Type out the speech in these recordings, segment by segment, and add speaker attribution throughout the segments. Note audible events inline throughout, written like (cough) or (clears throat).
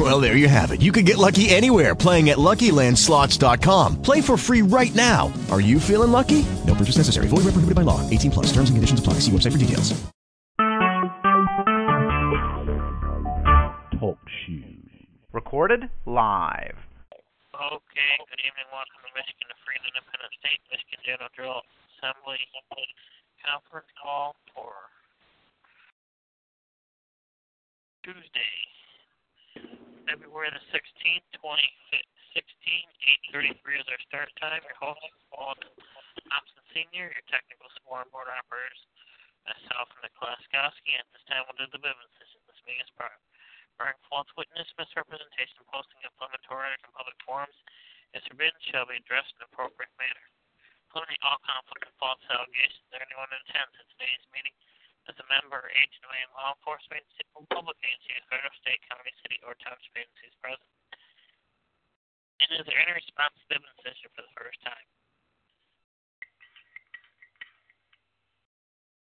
Speaker 1: Well, there you have it. You can get lucky anywhere playing at LuckyLandSlots.com. Play for free right now. Are you feeling lucky? No purchase necessary. Void where prohibited by law. 18 plus. Terms and conditions apply. See website for details.
Speaker 2: Talk shoes. Recorded live.
Speaker 3: Okay, good evening. Welcome to Michigan, the Free and Independent State, Michigan General Jural Assembly conference call for Tuesday, February the 16th, 2016, 8.33 is our start time. Your is Paul Thompson Sr., your technical support board operators, myself and Nicholas Goski. At this time, we'll do the Bivens decision. This meeting is part bearing false witness, misrepresentation, posting inflammatory and public forums is forbidden shall be addressed in appropriate manner. Including all conflict and false allegations or anyone who attends at today's meeting as a member, agent of law enforcement, or public agency, federal, state, county, city, or township agency is present. And is there any response to the for the first time?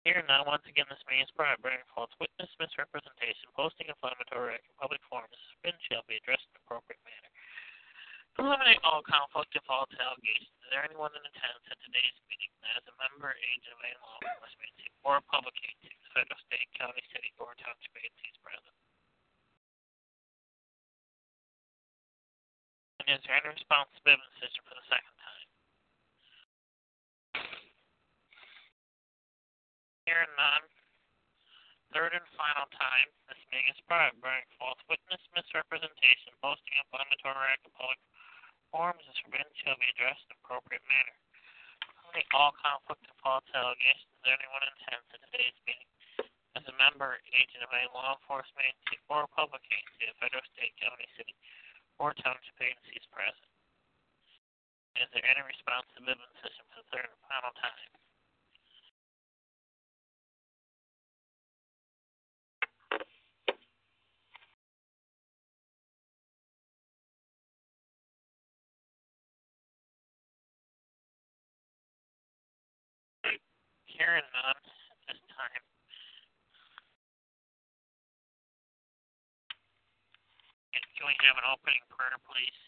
Speaker 3: Here now, once again, this is brought bearing false witness, misrepresentation, posting inflammatory or public forms, spin shall be addressed in an appropriate manner. To eliminate all conflict and false allegations, is there anyone in attendance at today's meeting that is a member, agent of law enforcement agency or public agency, federal, state, county, city, or township agencies present? And is there any the decision for the second time? Hearing none. Third and final time, this meeting is private, bearing false witness, misrepresentation, posting inflammatory or public forms is forbidden shall be addressed in appropriate manner. Only all conflict and false allegations of anyone intends at today's meeting as a member, agent of any law enforcement agency or public agency of federal, state, county, city, or township agencies present. Is there any response to the system for the third and final time? Hearing none at this time. Can we have an opening prayer, please?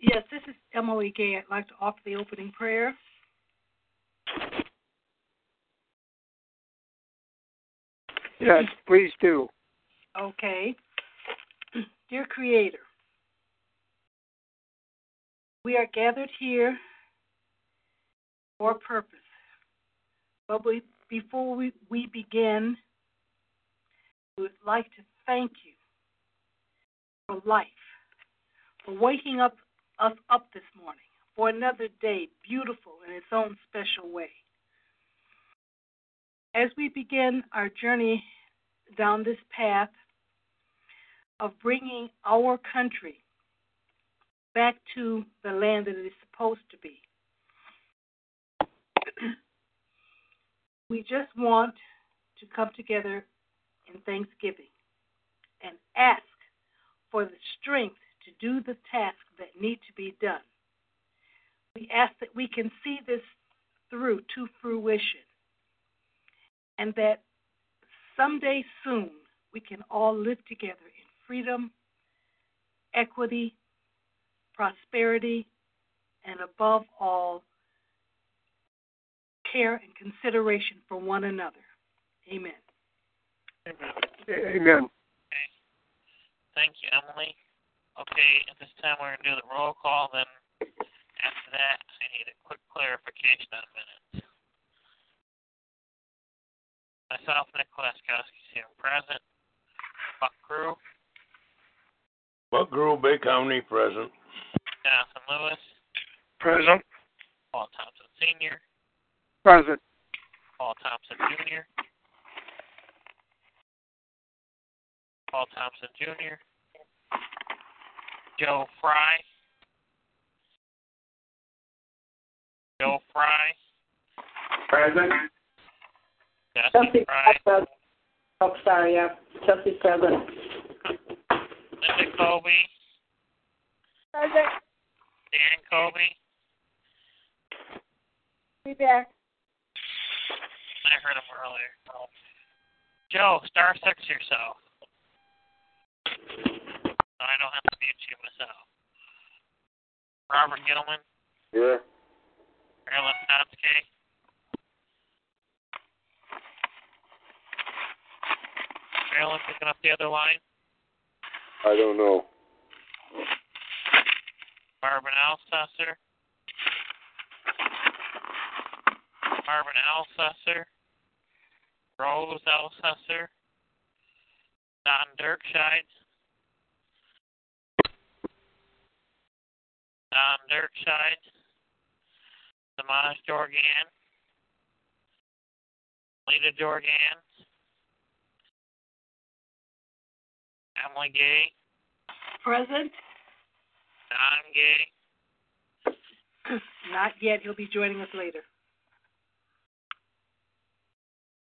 Speaker 4: Yes, this is Emily Gay. I'd like to offer the opening prayer.
Speaker 5: Yes, please do.
Speaker 4: Okay. (clears throat) Dear Creator, we are gathered here for a purpose. But we, before we, we begin, we would like to thank you for life, for waking up us up this morning, for another day beautiful in its own special way. As we begin our journey down this path of bringing our country back to the land that it is supposed to be. (clears throat) we just want to come together in thanksgiving and ask for the strength to do the tasks that need to be done. We ask that we can see this through to fruition and that someday soon we can all live together freedom, equity, prosperity, and above all, care and consideration for one another. Amen.
Speaker 3: Amen.
Speaker 5: Amen.
Speaker 3: Okay. Thank you, Emily. Okay, at this time we're going to do the roll call. Then after that, I need a quick clarification on minutes. Myself, Nick Laskowski, here present. Buck Crew,
Speaker 6: Buck Grove Bay County present.
Speaker 3: Jonathan Lewis,
Speaker 5: Present.
Speaker 3: Paul Thompson Sr.,
Speaker 5: Present.
Speaker 3: Paul Thompson Jr., Paul Thompson Jr., Joe Fry. Joe Fry.
Speaker 7: Present.
Speaker 3: Jesse
Speaker 8: Chelsea
Speaker 3: Fry.
Speaker 8: present. Oh, sorry, yeah. Chelsea's present.
Speaker 3: Linda Colby.
Speaker 4: Present.
Speaker 3: Dan Colby.
Speaker 4: Be back.
Speaker 3: I heard him earlier. Joe, star six yourself. So I don't have to mute you myself. Robert Gilman.
Speaker 6: Yeah.
Speaker 3: Marilyn Totsky. Marilyn picking up the other line.
Speaker 6: I don't know.
Speaker 3: Marvin Alsesser. Marvin Alsesser. Rose Alsesser. Don Dirkscheid. Don Dirkscheid. Samaj Jorgan. Lita Jorgan. Emily Gay.
Speaker 4: Present.
Speaker 3: Don Gay. (clears throat)
Speaker 4: Not yet. He'll be joining us later.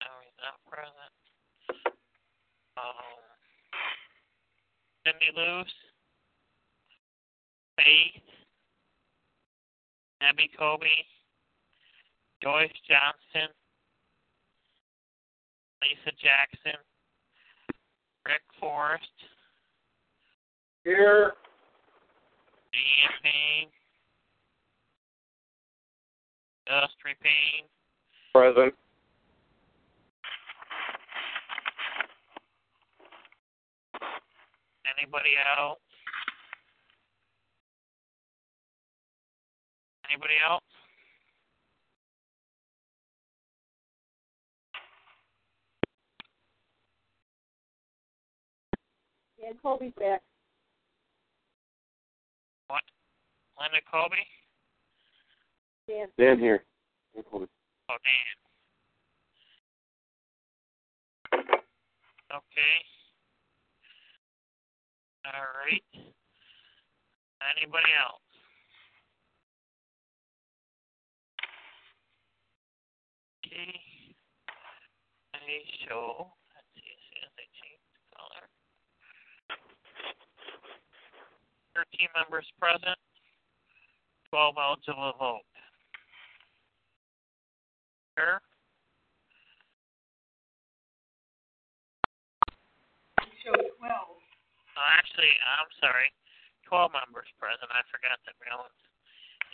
Speaker 3: No, he's not present. Um, Cindy Luce. Faith. Abby Kobe. Joyce Johnson. Lisa Jackson. Rick Forrest.
Speaker 5: Here.
Speaker 3: Ian Payne. Dusty Payne.
Speaker 5: Present.
Speaker 3: Anybody else? Anybody else?
Speaker 4: Yeah, Colby's back.
Speaker 3: What? Linda Colby?
Speaker 4: Dan.
Speaker 6: Dan here.
Speaker 3: Oh, Dan. Okay. All right. Anybody else? Okay. A show. Let's see as soon as I change the color. Thirteen members present. Twelve eligible to vote. Sure.
Speaker 4: Show 12.
Speaker 3: Oh, actually, I'm sorry. 12 members present. I forgot that Marilyn's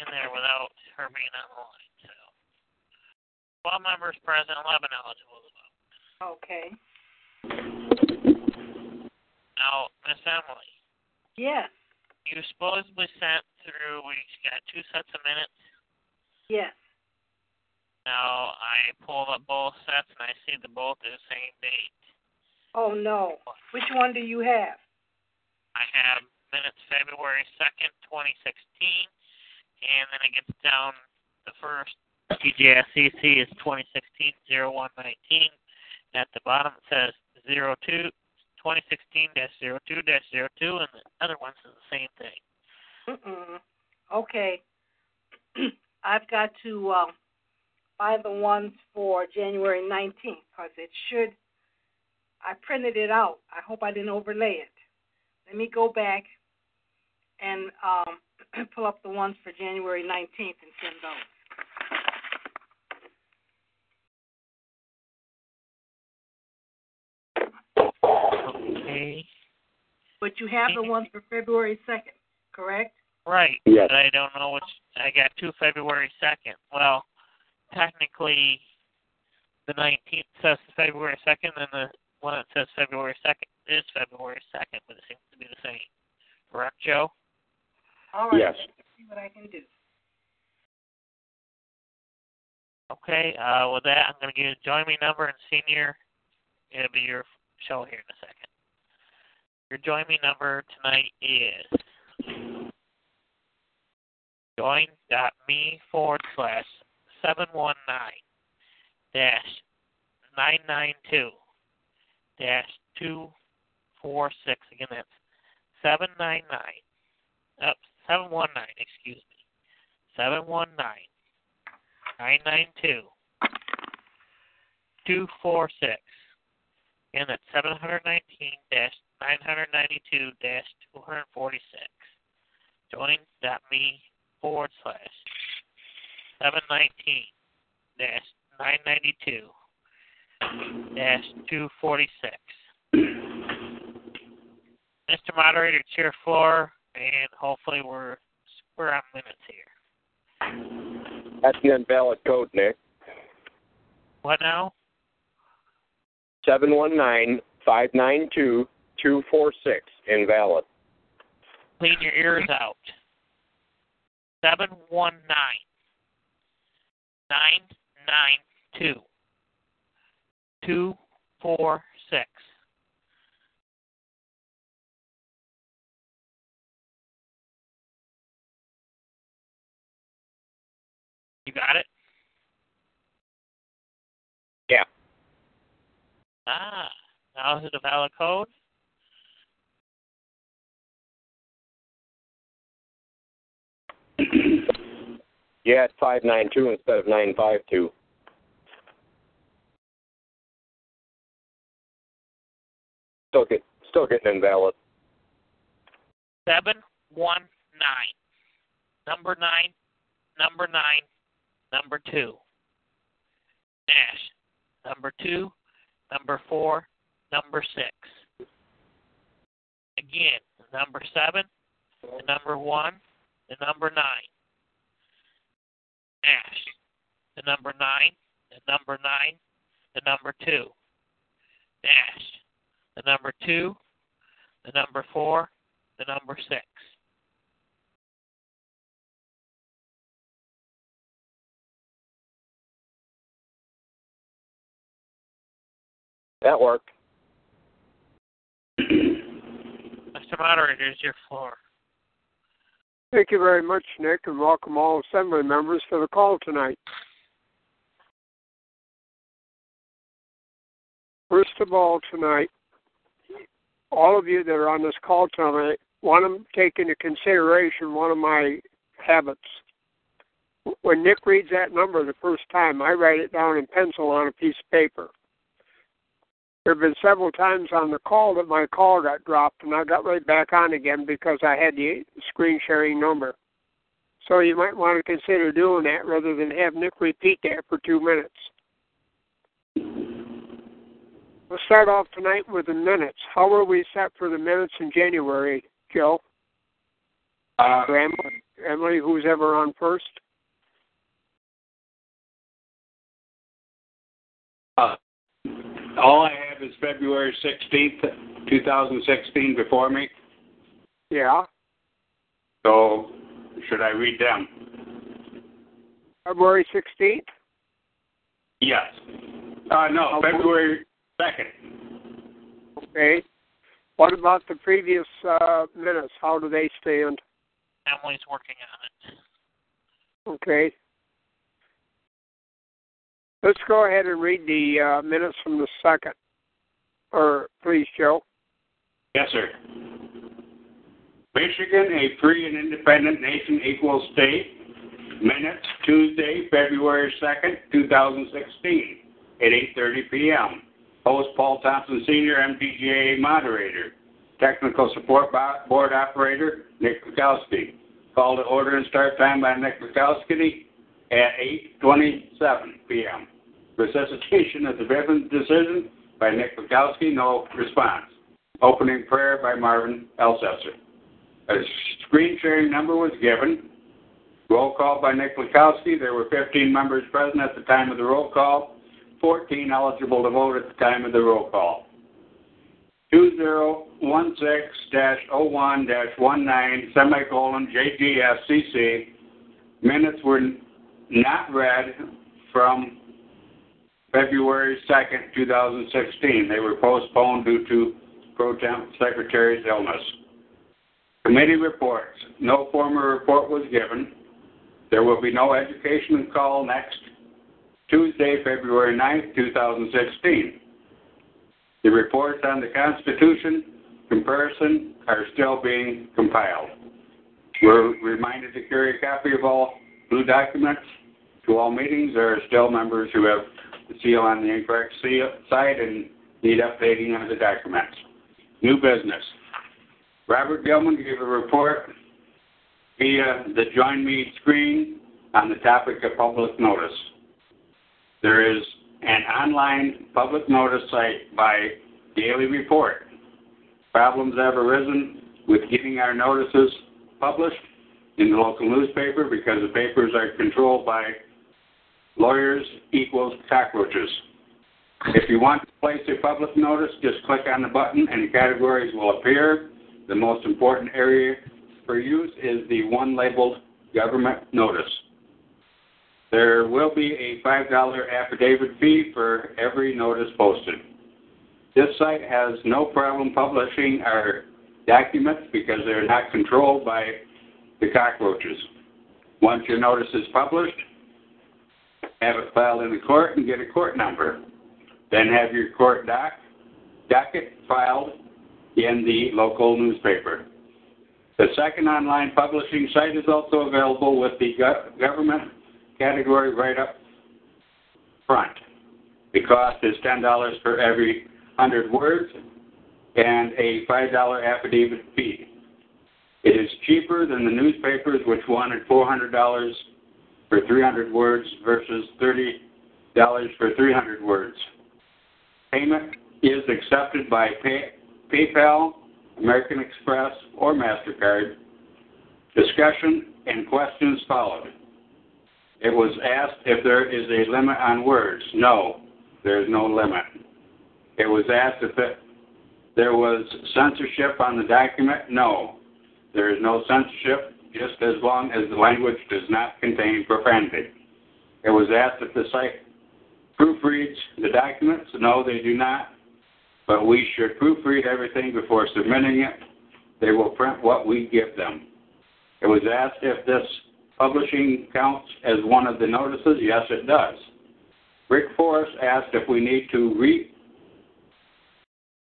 Speaker 3: in there without her being on the line. So, 12 members present, 11 eligible to vote.
Speaker 4: Okay.
Speaker 3: Now, Miss Emily,
Speaker 4: Yes.
Speaker 3: You supposedly sent through, we got two sets of minutes.
Speaker 4: Yes.
Speaker 3: Now, I pulled up both sets and I see the both are the same date.
Speaker 4: Oh no. Which one do you have?
Speaker 3: I have minutes February 2nd, 2016, and then it gets down, the first TJSCC is 2016-0119. At the bottom it says 02, 2016-02-02, and the other one says the same thing.
Speaker 4: Mm-mm. Okay. (clears throat) I've got to um, buy the ones for January 19th because it should. I printed it out. I hope I didn't overlay it. Let me go back and um, (clears throat) pull up the ones for January 19th and send those.
Speaker 3: Okay.
Speaker 4: But you have the one for February 2nd, correct?
Speaker 3: Right.
Speaker 6: Yes.
Speaker 3: But I don't know which. I got two February 2nd. Well, technically, the 19th says February 2nd, and the one that says February 2nd is February 2nd, but it seems to be the same. Correct, Joe?
Speaker 4: All right.
Speaker 6: Yes.
Speaker 4: Let's see what I can do.
Speaker 3: Okay. Uh, with that, I'm going to give you the join me number and senior. It'll be your show here in a second. Your join me number tonight is join.me forward slash 719 dash 992 dash 246. Again, that's 799 719, excuse me. 719 992 246. And that's 719 992 246. Join.me forward slash 719 992 246. Mr. Moderator, your floor, and hopefully we're we're on minutes here.
Speaker 9: That's the invalid code, Nick.
Speaker 3: What now?
Speaker 9: Seven one nine five nine two two four six invalid.
Speaker 3: Clean your ears out. Seven one nine nine nine two two four six. You got it?
Speaker 9: Yeah.
Speaker 3: Ah, now is it a valid code?
Speaker 9: Yeah, it's five nine two instead of nine five two. Still get still getting invalid.
Speaker 3: Seven one nine. Number nine. Number nine. Number two. Dash. Number two. Number four. Number six. Again, number seven. The number one. The number nine. Dash. The number nine. The number nine. The number two. Dash. The number two. The number four. The number six.
Speaker 9: That worked.
Speaker 3: Mr. Moderator, is your floor.
Speaker 5: Thank you very much, Nick, and welcome all assembly members to the call tonight. First of all, tonight, all of you that are on this call tonight want to take into consideration one of my habits. When Nick reads that number the first time, I write it down in pencil on a piece of paper. There have been several times on the call that my call got dropped, and I got right back on again because I had the screen sharing number. So you might want to consider doing that rather than have Nick repeat that for two minutes. We'll start off tonight with the minutes. How are we set for the minutes in January, Joe?
Speaker 7: Uh,
Speaker 5: Emily, Emily, who's ever on first?
Speaker 7: uh, all I have is February 16th, 2016 before me.
Speaker 5: Yeah.
Speaker 7: So, should I read them?
Speaker 5: February 16th?
Speaker 7: Yes. Uh, no, February 2nd.
Speaker 5: Okay. What about the previous uh, minutes? How do they stand?
Speaker 3: Emily's working on it.
Speaker 5: Okay. Let's go ahead and read the uh, minutes from the second. Or please, Joe.
Speaker 7: Yes, sir. Michigan, a free and independent nation equal state. Minutes, Tuesday, February 2nd, 2016, at 8.30 p.m. Host Paul Thompson Sr., MTGA moderator. Technical support board operator, Nick Mikowski. Call to order and start time by Nick Mikowski at 8.27 p.m. Resuscitation of the Bivens decision by Nick Mikowski, no response. Opening prayer by Marvin Elsesser. A screen sharing number was given. Roll call by Nick Mikowski. There were 15 members present at the time of the roll call, 14 eligible to vote at the time of the roll call. 2016-01-19 semicolon JGSCC minutes were not read from February 2nd, 2016. They were postponed due to Pro Tem Secretary's illness. Committee reports. No formal report was given. There will be no education call next Tuesday, February 9th, 2016. The reports on the Constitution comparison are still being compiled. We're reminded to carry a copy of all blue documents to all meetings. There are still members who have the seal on the incorrect seal side and need updating of the documents. New business. Robert Gilman gave a report via the Join Me screen on the topic of public notice. There is an online public notice site by Daily Report. Problems have arisen with getting our notices published in the local newspaper because the papers are controlled by lawyers equals cockroaches. If you want to place a public notice, just click on the button and the categories will appear. The most important area for use is the one labeled government notice. There will be a $5 affidavit fee for every notice posted. This site has no problem publishing our documents because they're not controlled by the cockroaches. Once your notice is published, have it filed in the court and get a court number. Then have your court doc, docket filed in the local newspaper. The second online publishing site is also available with the go- government category right up front. The cost is $10 for every 100 words and a $5 affidavit fee. It is cheaper than the newspapers, which wanted $400 for 300 words versus $30 for 300 words. Payment is accepted by pay, PayPal, American Express, or MasterCard. Discussion and questions followed. It was asked if there is a limit on words. No, there is no limit. It was asked if it, there was censorship on the document. No, there is no censorship just as long as the language does not contain profanity. It was asked if the site proofreads the documents. No, they do not. But we should proofread everything before submitting it. They will print what we give them. It was asked if this publishing counts as one of the notices. Yes, it does. Rick Forrest asked if we need to re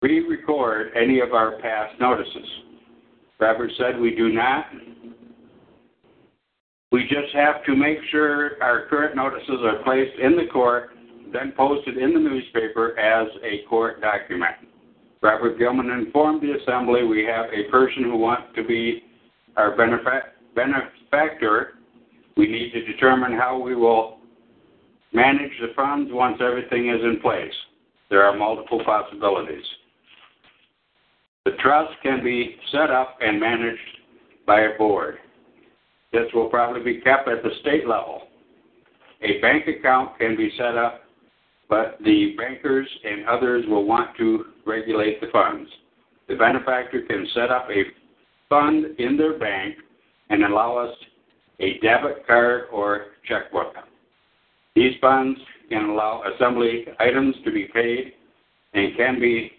Speaker 7: re-record any of our past notices. Robert said we do not. We just have to make sure our current notices are placed in the court, then posted in the newspaper as a court document. Robert Gilman informed the assembly we have a person who wants to be our benefac- benefactor. We need to determine how we will manage the funds once everything is in place. There are multiple possibilities. The trust can be set up and managed by a board. This will probably be kept at the state level. A bank account can be set up, but the bankers and others will want to regulate the funds. The benefactor can set up a fund in their bank and allow us a debit card or checkbook. These funds can allow assembly items to be paid and can be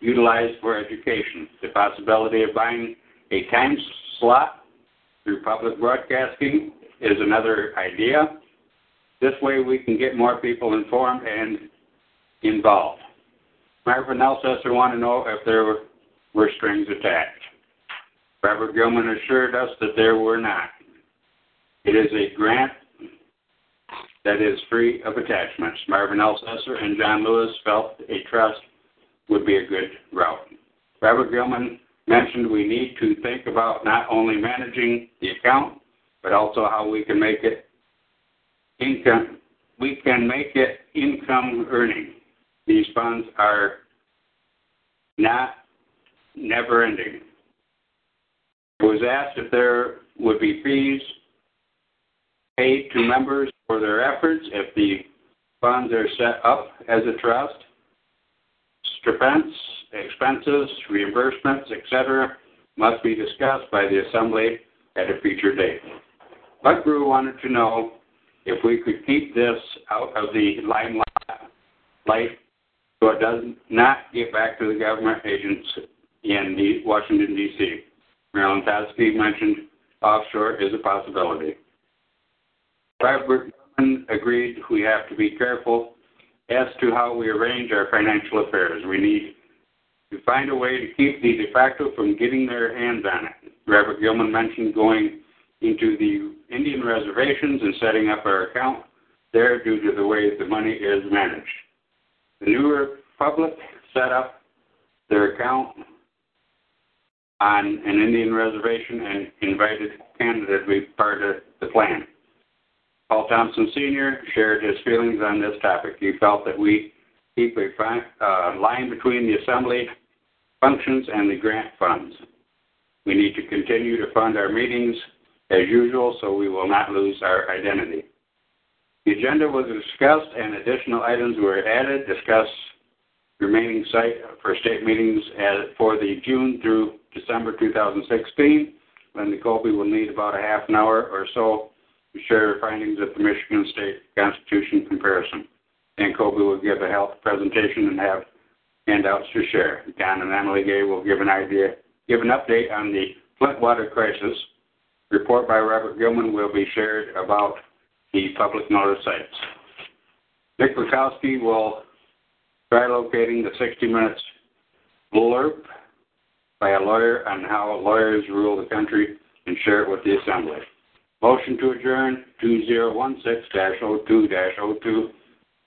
Speaker 7: utilized for education. The possibility of buying a time slot through public broadcasting is another idea. This way we can get more people informed and involved. Marvin Elsesser wanted to know if there were, were strings attached. Robert Gilman assured us that there were not. It is a grant that is free of attachments. Marvin Elsesser and John Lewis felt a trust would be a good route. Robert Gilman mentioned we need to think about not only managing the account, but also how we can make it income. We can make it income earning. These funds are not never ending. It was asked if there would be fees paid to members for their efforts if the funds are set up as a trust. Expense, expenses, reimbursements, etc., must be discussed by the Assembly at a future date. Bud Brew wanted to know if we could keep this out of the limelight so it does not get back to the government agents in Washington, D.C. Marilyn Totsky mentioned offshore is a possibility. Robert agreed we have to be careful as to how we arrange our financial affairs. We need to find a way to keep the de facto from getting their hands on it. Robert Gilman mentioned going into the Indian reservations and setting up our account there due to the way the money is managed. The New Republic set up their account on an Indian reservation and invited Canada to be part of the plan. Paul Thompson Sr. shared his feelings on this topic. He felt that we keep a uh, line between the assembly functions and the grant funds. We need to continue to fund our meetings as usual so we will not lose our identity. The agenda was discussed and additional items were added. Discuss remaining site for state meetings for the June through December 2016. Linda Colby will need about a half an hour or so share findings of the Michigan State Constitution comparison. And Colby will give a health presentation and have handouts to share. Don and Emily Gay will give an idea, give an update on the Flint water crisis. Report by Robert Gilman will be shared about the public notice sites. Nick Lukowski will try locating the 60 minutes blurb by a lawyer on how lawyers rule the country and share it with the Assembly. Motion to adjourn 2016-02-02,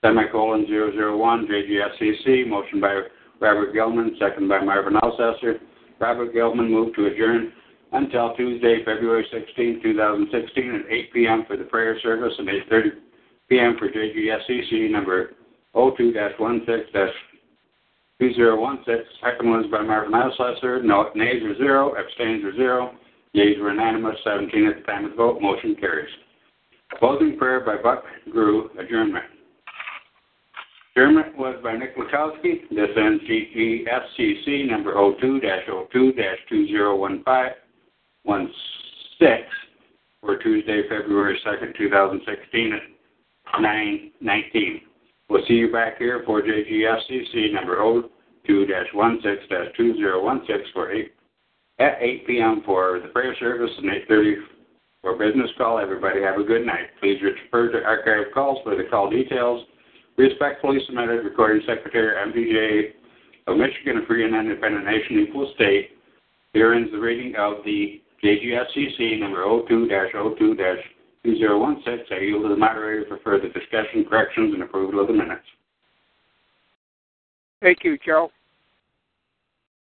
Speaker 7: semicolon 001, JGSCC. Motion by Robert Gilman, second by Marvin Alsesser. Robert Gilman moved to adjourn until Tuesday, February 16, 2016 at 8 p.m. for the prayer service and 8.30 p.m. for JGSCC number 02-16-2016. Second one by Marvin Alsesser. No, nays are zero, abstains are zero. Yeas were unanimous, 17 at the time of the vote. Motion carries. Closing prayer by Buck Grew, adjournment. Adjournment was by Nick Lukowski. This ends GGSCC number 02-02-2015 for Tuesday, February 2nd, 2016 at 919. We'll see you back here for JGSCC number 02-16-2016 for 8 at 8 p.m. for the prayer service and 8.30 for business call. Everybody have a good night. Please refer to archive calls for the call details. Respectfully submitted, Recording Secretary, MPJ of Michigan, a free and independent nation, equal state. Here ends the reading of the JGSCC number 02-02-2016. I yield to the moderator for further discussion, corrections, and approval of the minutes.
Speaker 5: Thank you, Joe.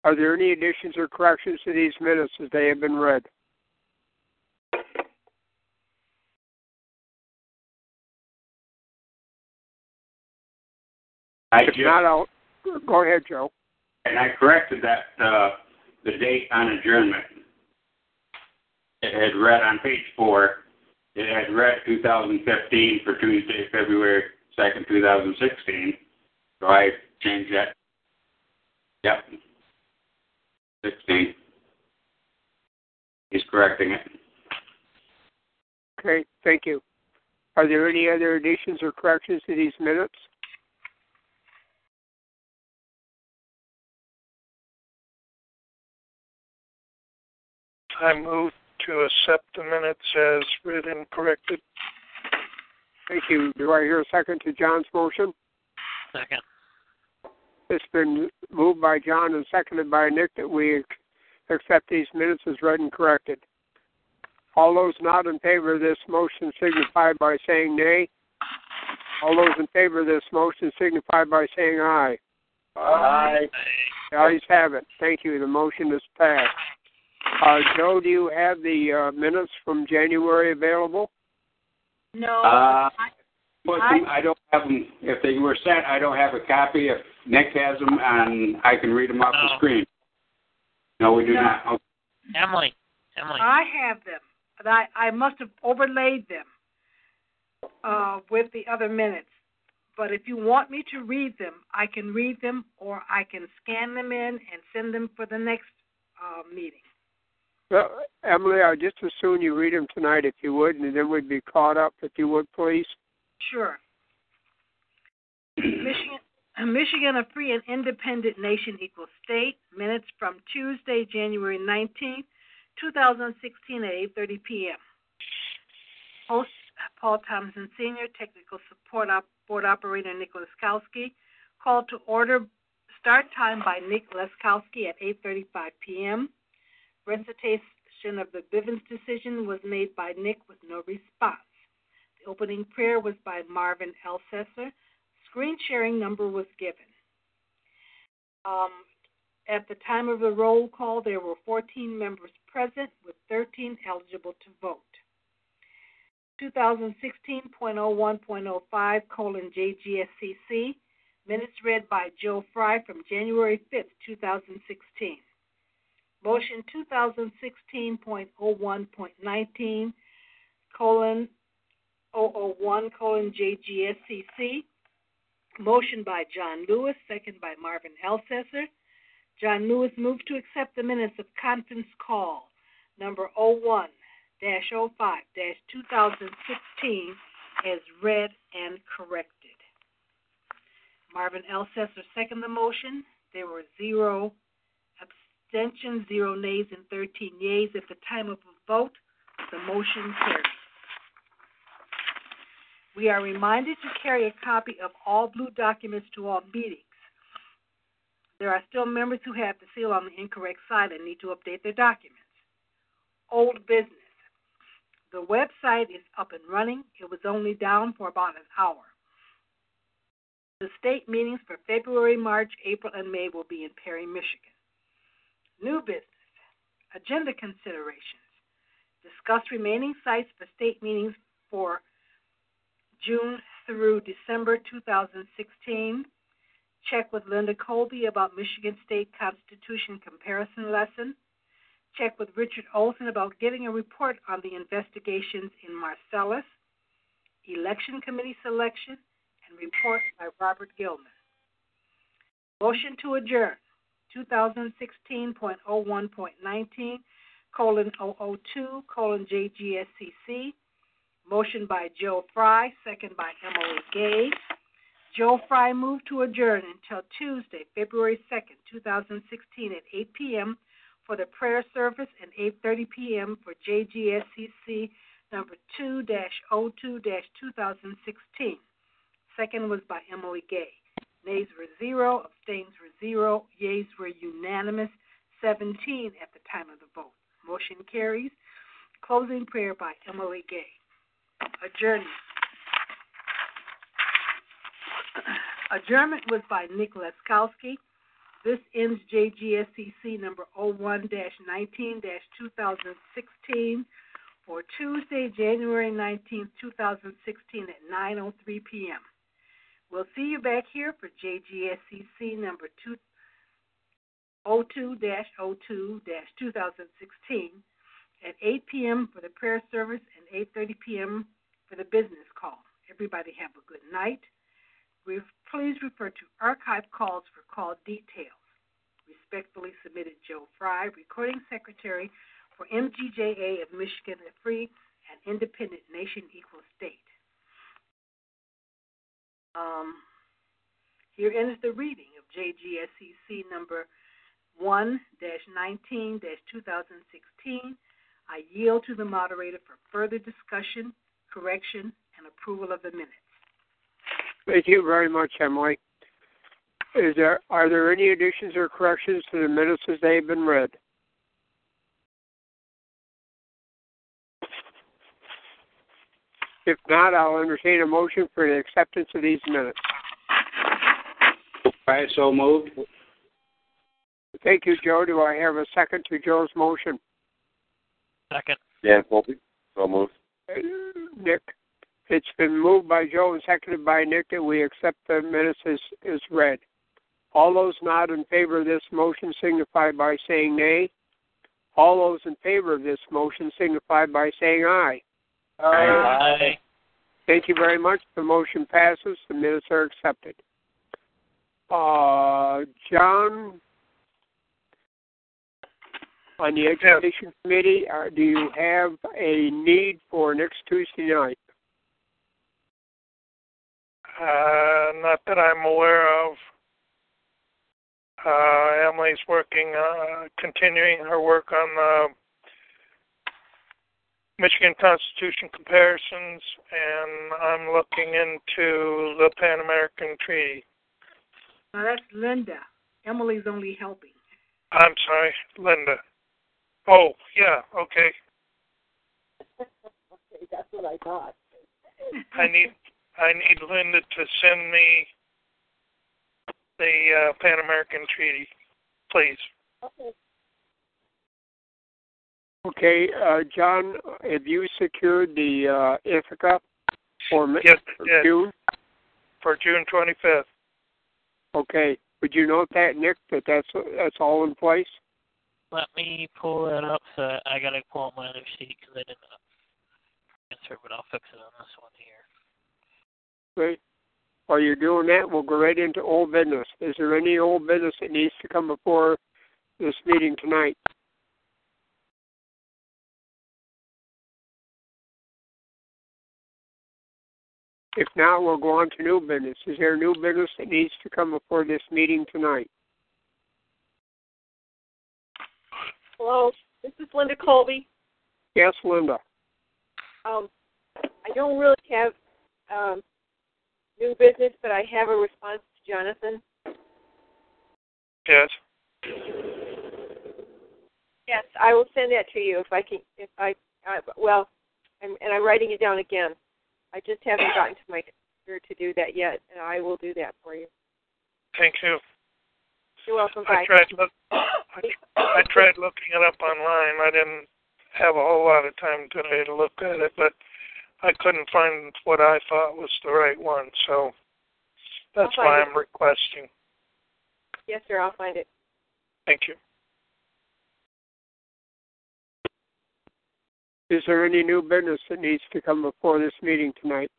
Speaker 5: Are there any additions or corrections to these minutes as they have been read?
Speaker 7: I
Speaker 5: if
Speaker 7: just,
Speaker 5: not, I'll go ahead, Joe.
Speaker 7: and I corrected that uh, the date on adjournment. It had read on page four. It had read 2015 for Tuesday, February 2nd, 2016. So I changed that. Yep. 16. He's correcting it.
Speaker 5: Okay, thank you. Are there any other additions or corrections to these minutes?
Speaker 10: I move to accept the minutes as read and corrected.
Speaker 5: Thank you. Do I hear a second to John's motion?
Speaker 3: Second.
Speaker 5: It's been moved by John and seconded by Nick that we accept these minutes as read and corrected. All those not in favor of this motion signify by saying nay. All those in favor of this motion signify by saying aye.
Speaker 7: Aye.
Speaker 5: The ayes have it. Thank you. The motion is passed. Uh, Joe, do you have the uh, minutes from January available?
Speaker 4: No.
Speaker 7: Uh,
Speaker 4: I,
Speaker 7: Put them, I don't have them. If they were sent, I don't have a copy. If Nick has them, and I can read them off the screen. No, we do
Speaker 4: No.
Speaker 7: not. Okay.
Speaker 3: Emily. Emily.
Speaker 4: I have them, but I, I must have overlaid them uh, with the other minutes. But if you want me to read them, I can read them, or I can scan them in and send them for the next uh, meeting.
Speaker 5: Well, Emily, I just as soon you read them tonight if you would, and then we'd be caught up if you would, please.
Speaker 4: Sure. (clears throat) Michigan, Michigan, a free and independent nation equals state. Minutes from Tuesday, January 19th, 2016 at 8.30 p.m. Host Paul Thompson Sr., Technical Support op- Board Operator Nick Leskowski. Call to order. Start time by Nick Leskowski at 8.35 p.m. Recitation of the Bivens decision was made by Nick with no response. The opening prayer was by Marvin Elsesser. Screen sharing number was given. Um, at the time of the roll call, there were 14 members present with 13 eligible to vote. 2016.01.05 colon JGSCC, minutes read by Joe Fry from January 5th, 2016. Motion 2016.01.19 colon 001 colon JGSCC. Motion by John Lewis, second by Marvin Elsesser. John Lewis moved to accept the minutes of conference call number 01 05 2016 as read and corrected. Marvin Elsesser second the motion. There were zero abstentions, zero nays, and 13 yeas. At the time of the vote, the motion carries. We are reminded to carry a copy of all blue documents to all meetings. There are still members who have the seal on the incorrect side and need to update their documents. Old business. The website is up and running. It was only down for about an hour. The state meetings for February, March, April, and May will be in Perry, Michigan. New business. Agenda considerations. Discuss remaining sites for state meetings for June through December 2016. Check with Linda Colby about Michigan State Constitution comparison lesson. Check with Richard Olson about getting a report on the investigations in Marcellus. Election Committee selection and report by Robert Gilman. Motion to adjourn 2016.01.19 colon 002 colon JGSCC. Motion by Joe Fry, second by Emily Gay. Joe Fry moved to adjourn until Tuesday, February 2nd, 2016 at 8 p.m. for the prayer service and 8.30 p.m. for JGSCC number 2-02-2016. Second was by Emily Gay. Nays were zero, abstains were zero, yeas were unanimous, 17 at the time of the vote. Motion carries. Closing prayer by Emily Gay. Adjournment. (clears throat) Adjournment was by Nick Leskowski. This ends JGSCC number 01-19-2016 for Tuesday, January 19, 2016 at 9.03 p.m. We'll see you back here for JGSCC number 02-02-2016 at 8 p.m. for the prayer service and 8.30 p.m. for the business call. Everybody have a good night. Please refer to archive calls for call details. Respectfully submitted Joe Fry, Recording Secretary for MGJA of Michigan, a free and independent nation equal state. Um, here ends the reading of JGSCC number 1 19 2016. I yield to the moderator for further discussion, correction, and approval of the minutes.
Speaker 5: Thank you very much, Emily. Is there are there any additions or corrections to the minutes as they've been read? If not, I'll entertain a motion for the acceptance of these minutes.
Speaker 7: I so moved.
Speaker 5: Thank you, Joe. Do I have a second to Joe's motion?
Speaker 3: Second.
Speaker 9: Dan Colby, so moved.
Speaker 5: Nick. It's been moved by Joe and seconded by Nick that we accept the minutes as, as read. All those not in favor of this motion signify by saying nay. All those in favor of this motion signify by saying aye.
Speaker 3: Aye.
Speaker 5: Thank you very much. The motion passes. The minutes are accepted. Uh, John, on the Education Committee, uh, do you have a need for next Tuesday night?
Speaker 10: Uh, not that I'm aware of. Uh, Emily's working, uh, continuing her work on the Michigan Constitution comparisons, and I'm looking into the Pan American Treaty.
Speaker 4: Now that's Linda. Emily's only helping.
Speaker 10: I'm sorry, Linda. Oh, yeah, okay.
Speaker 8: okay, that's what I thought.
Speaker 10: I need I need Linda to send me the uh, Pan American Treaty, please.
Speaker 8: Okay.
Speaker 5: Okay, uh, John, have you secured the uh, Ithaca for, Ma-
Speaker 10: Yes,
Speaker 5: for
Speaker 10: yes.
Speaker 5: June?
Speaker 10: For June 25th.
Speaker 5: Okay. Would you note that, Nick, that that's that's all in place?
Speaker 3: Let me pull that up. So I gotta pull up my other sheet because I didn't uh, answer, but I'll fix it on this one here.
Speaker 5: Great. While you're doing that, we'll go right into old business. Is there any old business that needs to come before this meeting tonight? If not, we'll go on to new business. Is there new business that needs to come before this meeting tonight?
Speaker 8: Hello, this is Linda Colby.
Speaker 5: Yes, Linda.
Speaker 8: Um, I don't really have um, new business, but I have a response to Jonathan.
Speaker 10: Yes.
Speaker 8: Yes, I will send that to you if I can. If I, I well, I'm, and I'm writing it down again. I just haven't gotten to my computer to do that yet, and I will do that for you.
Speaker 10: Thank you.
Speaker 8: You're welcome.
Speaker 10: I tried look I, I tried looking it up online. I didn't have a whole lot of time today to look at it, but I couldn't find what I thought was the right one, so that's why
Speaker 8: it.
Speaker 10: I'm requesting.
Speaker 8: Yes, sir. I'll find it.
Speaker 10: Thank you.
Speaker 5: Is there any new business that needs to come before this meeting tonight?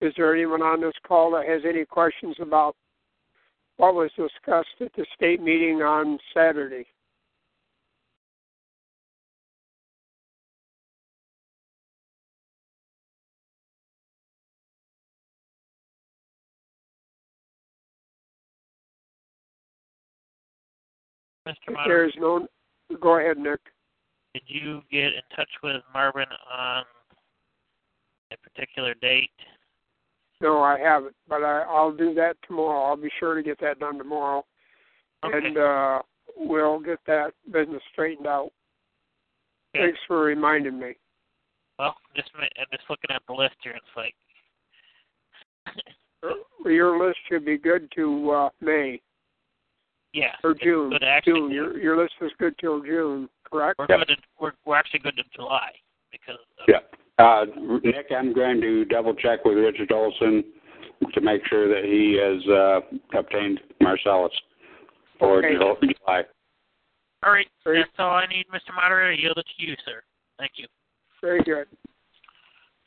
Speaker 5: Is there anyone on this call that has any questions about what was discussed at the state meeting on Saturday?
Speaker 3: Mr.
Speaker 5: If
Speaker 3: Moderator,
Speaker 5: there is no, go ahead, Nick.
Speaker 3: did you get in touch with Marvin on a particular date?
Speaker 5: No, I haven't, but I, I'll do that tomorrow. I'll be sure to get that done tomorrow,
Speaker 3: Okay.
Speaker 5: and uh, we'll get that business straightened out.
Speaker 3: Okay.
Speaker 5: Thanks for reminding me.
Speaker 3: Well, just ma- I'm just looking at the list here. It's like
Speaker 5: Your list should be good to uh, May
Speaker 3: yeah,
Speaker 5: or June.
Speaker 3: good. Actually,
Speaker 5: June. Your your list is good till June, correct?
Speaker 3: we're good. To, we're we're actually good to July because of,
Speaker 7: Yeah. Uh, Nick, I'm going to double check with Richard Olson to make sure that he has uh, obtained Marcellus for
Speaker 5: Okay.
Speaker 7: July.
Speaker 3: All right,
Speaker 5: Very-
Speaker 3: that's all I need, Mr. Moderator. I yield it to you, sir. Thank you.
Speaker 5: Very good.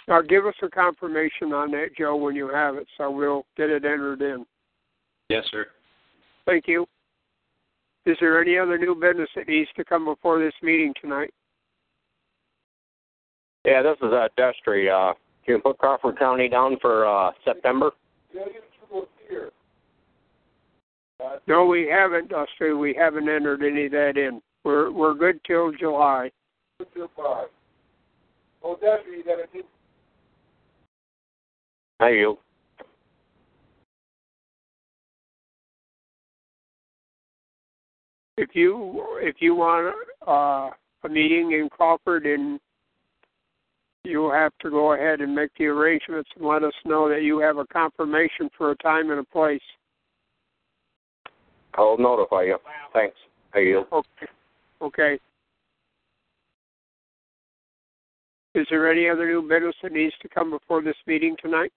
Speaker 5: Now give us a confirmation on that, Joe, when you have it, so we'll get it entered in.
Speaker 7: Yes, sir.
Speaker 5: Thank you. Is there any other new business that needs to come before this meeting tonight?
Speaker 9: Yeah, this is uh, Destry. Uh, can you put Crawford County down for uh, September?
Speaker 5: No, we haven't, Dusty. We haven't entered any of that in. We're we're good till July.
Speaker 9: oh Thank you.
Speaker 5: If you if you want uh, a meeting in Crawford, and you'll have to go ahead and make the arrangements and let us know that you have a confirmation for a time and a place.
Speaker 9: I'll notify you. Thanks. Thank you.
Speaker 5: Okay. Okay. Is there any other new business that needs to come before this meeting tonight?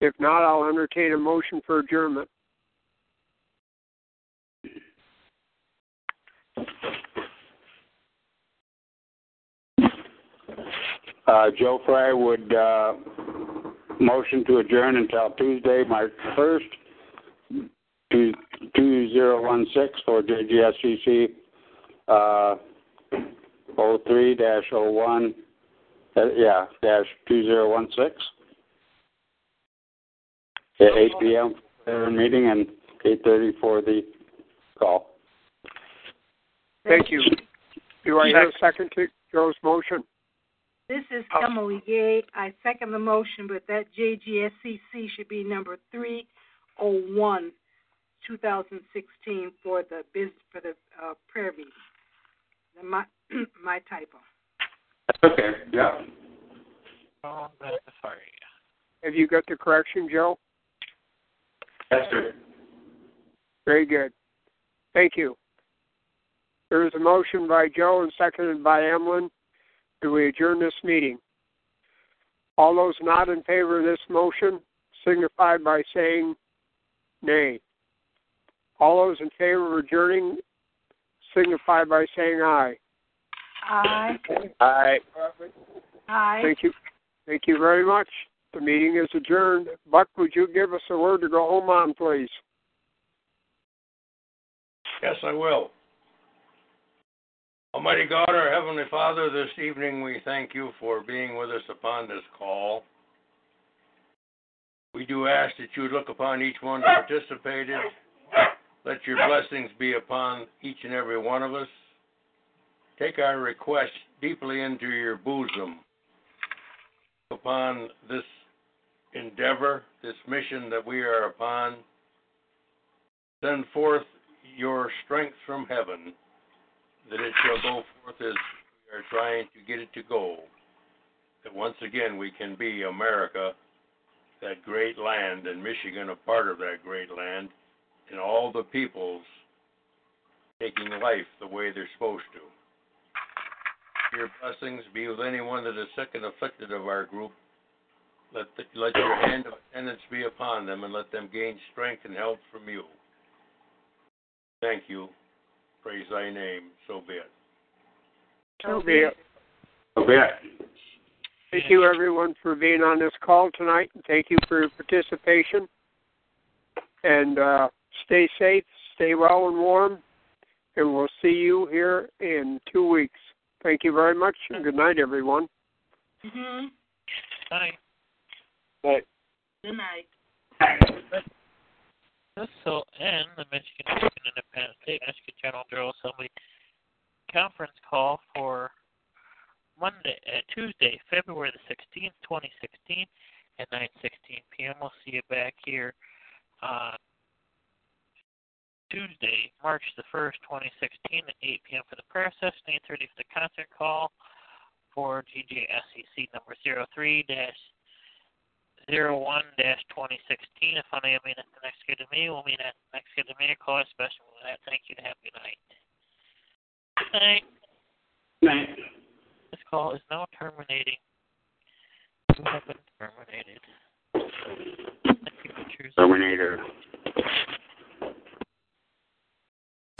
Speaker 5: If not, I'll entertain a motion for adjournment.
Speaker 7: Uh, Joe Fry would uh, motion to adjourn until Tuesday, March 1st, 2016 for JGSCC uh, 03-01 Uh, yeah, dash 2016. At 8 p.m. for the meeting and 8.30 for the call.
Speaker 5: Thank you. Do I hear a second to Joe's motion?
Speaker 4: This is Emily Gay. I second the motion, but that JGSCC should be number 301, 2016 for the biz, for the uh, prayer meeting. The- (clears throat) My my typo.
Speaker 7: Okay, yeah.
Speaker 3: Oh, sorry.
Speaker 5: Have you got the correction, Joe?
Speaker 7: Yes, sir.
Speaker 5: Very good. Thank you. There is a motion by Joe and seconded by Emlyn. Do we adjourn this meeting? All those not in favor of this motion signify by saying nay. All those in favor of adjourning signify by saying aye.
Speaker 4: Aye.
Speaker 5: Aye.
Speaker 4: Aye.
Speaker 5: Thank you. Thank you very much. The meeting is adjourned. Buck, would you give us a word to go home on, please?
Speaker 6: Yes, I will. Almighty God, our Heavenly Father, this evening we thank you for being with us upon this call. We do ask that you look upon each one that participated. Let your blessings be upon each and every one of us. Take our request deeply into your bosom upon this endeavor, this mission that we are upon. Send forth your strength from heaven, that it shall go forth as we are trying to get it to go. That once again we can be America, that great land, and Michigan a part of that great land, and all the peoples taking life the way they're supposed to. Your blessings be with anyone that is sick and afflicted of our group. Let, the, let your hand of attendance be upon them, and let them gain strength and help from you. Thank you. Praise thy name. So be it.
Speaker 5: So be it.
Speaker 7: So be it.
Speaker 5: Thank you, everyone, for being on this call tonight. and Thank you for your participation. And uh, stay safe, stay well and warm, and we'll see you here in two weeks. Thank you very much, and good night, everyone.
Speaker 4: Mm-hmm.
Speaker 3: Bye.
Speaker 5: Bye.
Speaker 4: Good night.
Speaker 3: This will end the Michigan Open Independent State Michigan General Assembly conference call for Monday, uh, Tuesday, February the 16th, 2016 at 9:16 p.m. We'll see you back here on Tuesday, March the 1st, 2016 at 8 p.m. for the prayer session, 8:30 for the concert call for GJSCC number 03 dash 01 dash 2016. If I may meet at the next scheduled meeting, we'll meet at the next scheduled meeting. Call a special with that. Thank you and have a good night. Good night.
Speaker 7: Night.
Speaker 3: This call is now terminating. You have been terminated. Thank you for choosing.
Speaker 7: Terminator.